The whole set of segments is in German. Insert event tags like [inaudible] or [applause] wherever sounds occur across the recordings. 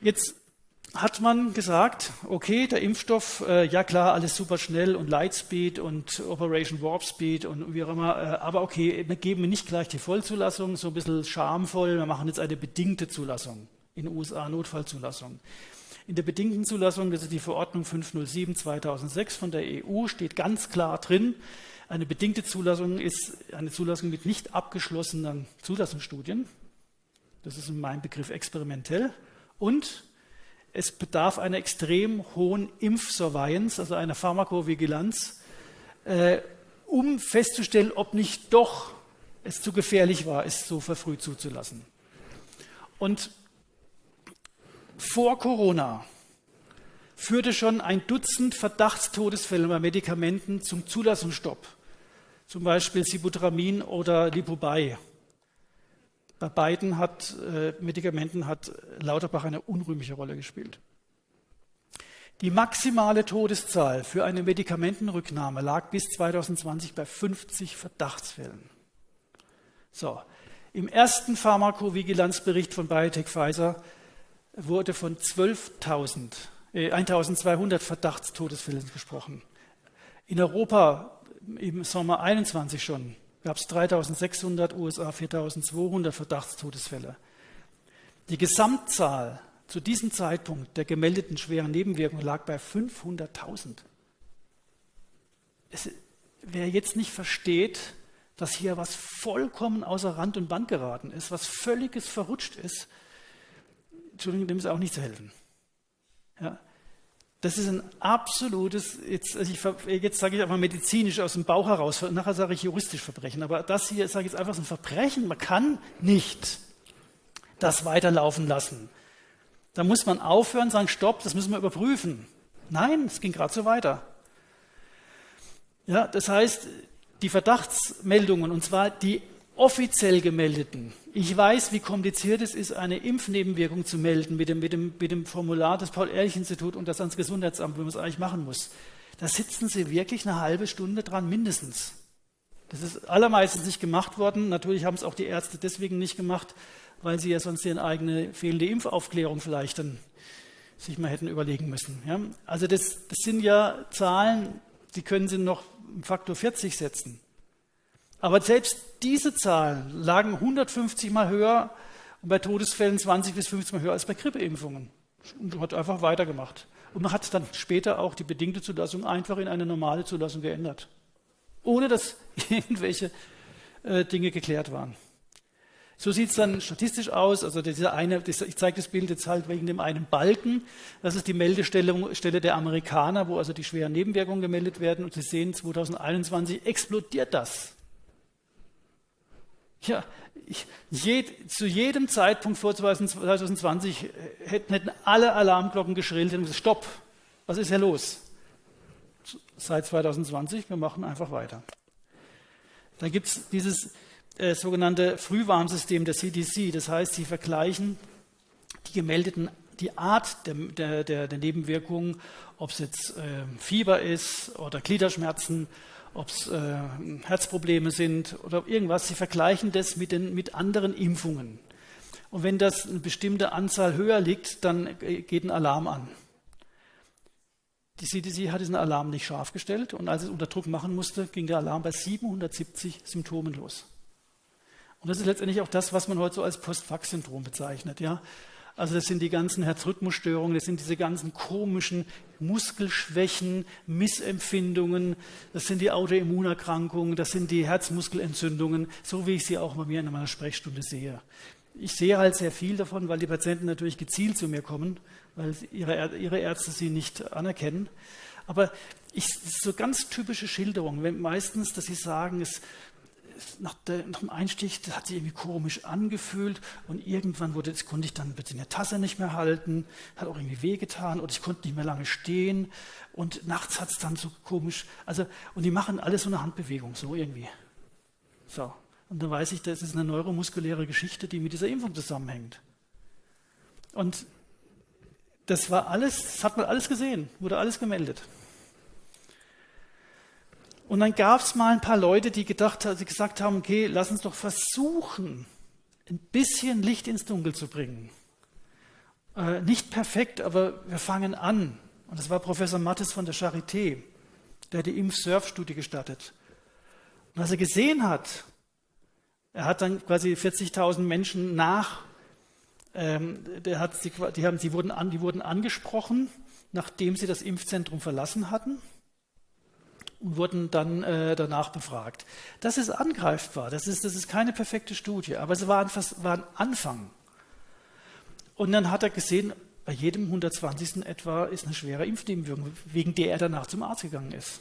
Jetzt hat man gesagt, okay, der Impfstoff, äh, ja klar, alles super schnell und Lightspeed und Operation Warp Speed und wie auch immer, äh, aber okay, wir geben nicht gleich die Vollzulassung, so ein bisschen schamvoll, wir machen jetzt eine bedingte Zulassung, in den USA Notfallzulassung. In der bedingten Zulassung, das ist die Verordnung 507 2006 von der EU, steht ganz klar drin, eine bedingte Zulassung ist eine Zulassung mit nicht abgeschlossenen Zulassungsstudien. Das ist in meinem Begriff experimentell. Und es bedarf einer extrem hohen Impfsurveillance, also einer Pharmakovigilanz, äh, um festzustellen, ob nicht doch es zu gefährlich war, es so verfrüht zuzulassen. Und vor Corona führte schon ein Dutzend Verdachtstodesfälle bei Medikamenten zum Zulassungsstopp, zum Beispiel Sibutramin oder Lipobai. Bei beiden hat, äh, Medikamenten hat Lauterbach eine unrühmliche Rolle gespielt. Die maximale Todeszahl für eine Medikamentenrücknahme lag bis 2020 bei 50 Verdachtsfällen. So, im ersten Pharmakovigilanzbericht von BioTech Pfizer wurde von 12.000, äh, 1.200 Verdachtstodesfällen gesprochen. In Europa im Sommer 21 schon gab es 3600, USA 4200 Verdachtstodesfälle. Die Gesamtzahl zu diesem Zeitpunkt der gemeldeten schweren Nebenwirkungen lag bei 500.000. Wer jetzt nicht versteht, dass hier was vollkommen außer Rand und Band geraten ist, was völliges verrutscht ist, Entschuldigung, dem ist auch nicht zu helfen. Ja, das ist ein absolutes, jetzt, also ich, jetzt sage ich einfach medizinisch aus dem Bauch heraus, nachher sage ich juristisch Verbrechen, aber das hier sage ich jetzt einfach so ein Verbrechen. Man kann nicht das weiterlaufen lassen. Da muss man aufhören, sagen, stopp, das müssen wir überprüfen. Nein, es ging gerade so weiter. Ja, das heißt, die Verdachtsmeldungen, und zwar die offiziell gemeldeten. Ich weiß, wie kompliziert es ist, eine Impfnebenwirkung zu melden mit dem, mit dem, mit dem Formular des Paul-Ehrlich-Instituts und das ans Gesundheitsamt, wie man es eigentlich machen muss. Da sitzen Sie wirklich eine halbe Stunde dran, mindestens. Das ist allermeistens nicht gemacht worden. Natürlich haben es auch die Ärzte deswegen nicht gemacht, weil sie ja sonst ihre eigene fehlende Impfaufklärung vielleicht dann sich mal hätten überlegen müssen. Ja? Also das, das sind ja Zahlen, die können Sie noch im Faktor 40 setzen. Aber selbst diese Zahlen lagen 150 Mal höher und bei Todesfällen 20 bis 50 Mal höher als bei Grippeimpfungen. Und hat einfach weitergemacht. Und man hat dann später auch die bedingte Zulassung einfach in eine normale Zulassung geändert. Ohne dass [laughs] irgendwelche äh, Dinge geklärt waren. So sieht es dann statistisch aus. Also dieser eine, ich zeige das Bild jetzt halt wegen dem einen Balken. Das ist die Meldestelle Stelle der Amerikaner, wo also die schweren Nebenwirkungen gemeldet werden. Und Sie sehen, 2021 explodiert das. Ja, ich, je, zu jedem Zeitpunkt vor 2020 hätten, hätten alle Alarmglocken geschrillt und gesagt, stopp, was ist hier los? Seit 2020, wir machen einfach weiter. Da gibt es dieses äh, sogenannte Frühwarnsystem der CDC, das heißt, sie vergleichen die gemeldeten, die Art der, der, der, der Nebenwirkungen, ob es jetzt äh, Fieber ist oder Gliederschmerzen ob es äh, Herzprobleme sind oder irgendwas. Sie vergleichen das mit, den, mit anderen Impfungen. Und wenn das eine bestimmte Anzahl höher liegt, dann geht ein Alarm an. Die CDC hat diesen Alarm nicht scharf gestellt und als es unter Druck machen musste, ging der Alarm bei 770 Symptomen los. Und das ist letztendlich auch das, was man heute so als Post-Vax-Syndrom bezeichnet. Ja? Also das sind die ganzen Herzrhythmusstörungen, das sind diese ganzen komischen Muskelschwächen, Missempfindungen, das sind die Autoimmunerkrankungen, das sind die Herzmuskelentzündungen, so wie ich sie auch bei mir in meiner Sprechstunde sehe. Ich sehe halt sehr viel davon, weil die Patienten natürlich gezielt zu mir kommen, weil ihre, ihre Ärzte sie nicht anerkennen. Aber ich, so ganz typische Schilderungen, meistens, dass sie sagen, es nach, der, nach, dem Einstich, das hat sich irgendwie komisch angefühlt und irgendwann wurde, das konnte ich dann bitte in der Tasse nicht mehr halten, hat auch irgendwie wehgetan und ich konnte nicht mehr lange stehen und nachts hat es dann so komisch, also und die machen alles so eine Handbewegung, so irgendwie. So, und dann weiß ich, das ist eine neuromuskuläre Geschichte, die mit dieser Impfung zusammenhängt. Und das war alles, das hat man alles gesehen, wurde alles gemeldet. Und dann gab es mal ein paar Leute, die gedacht, die gesagt haben, okay, lass uns doch versuchen, ein bisschen Licht ins Dunkel zu bringen. Äh, nicht perfekt, aber wir fangen an. Und das war Professor Mattes von der Charité, der die Impf-Surf-Studie gestartet. Und was er gesehen hat, er hat dann quasi 40.000 Menschen nach, ähm, hat sie, die, haben, sie wurden an, die wurden angesprochen, nachdem sie das Impfzentrum verlassen hatten und wurden dann äh, danach befragt. Das ist angreifbar, das ist, das ist keine perfekte Studie, aber es war ein, war ein Anfang. Und dann hat er gesehen, bei jedem 120. etwa ist eine schwere Impfnebenwirkung, wegen der er danach zum Arzt gegangen ist.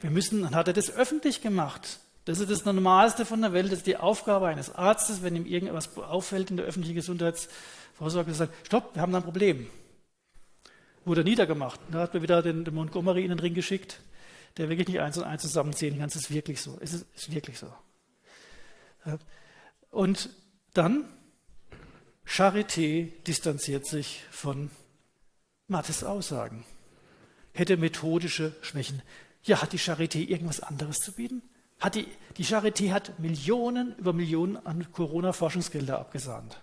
Wir müssen, dann hat er das öffentlich gemacht. Das ist das Normalste von der Welt. Das ist die Aufgabe eines Arztes, wenn ihm irgendwas auffällt in der öffentlichen Gesundheitsvorsorge, zu sagen, stopp, wir haben da ein Problem. Wurde niedergemacht. Da hat man wieder den, den Montgomery in den Ring geschickt, der wirklich nicht eins und eins zusammenzählen kann. Es ist wirklich so. Es ist, ist wirklich so. Und dann, Charité distanziert sich von Mattes Aussagen. Hätte methodische Schwächen. Ja, hat die Charité irgendwas anderes zu bieten? Hat die, die Charité hat Millionen über Millionen an Corona-Forschungsgelder abgesahnt.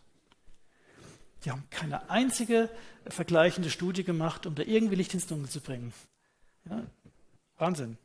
Die haben keine einzige vergleichende Studie gemacht, um da irgendwie Licht ins Dunkel zu bringen. Ja, Wahnsinn.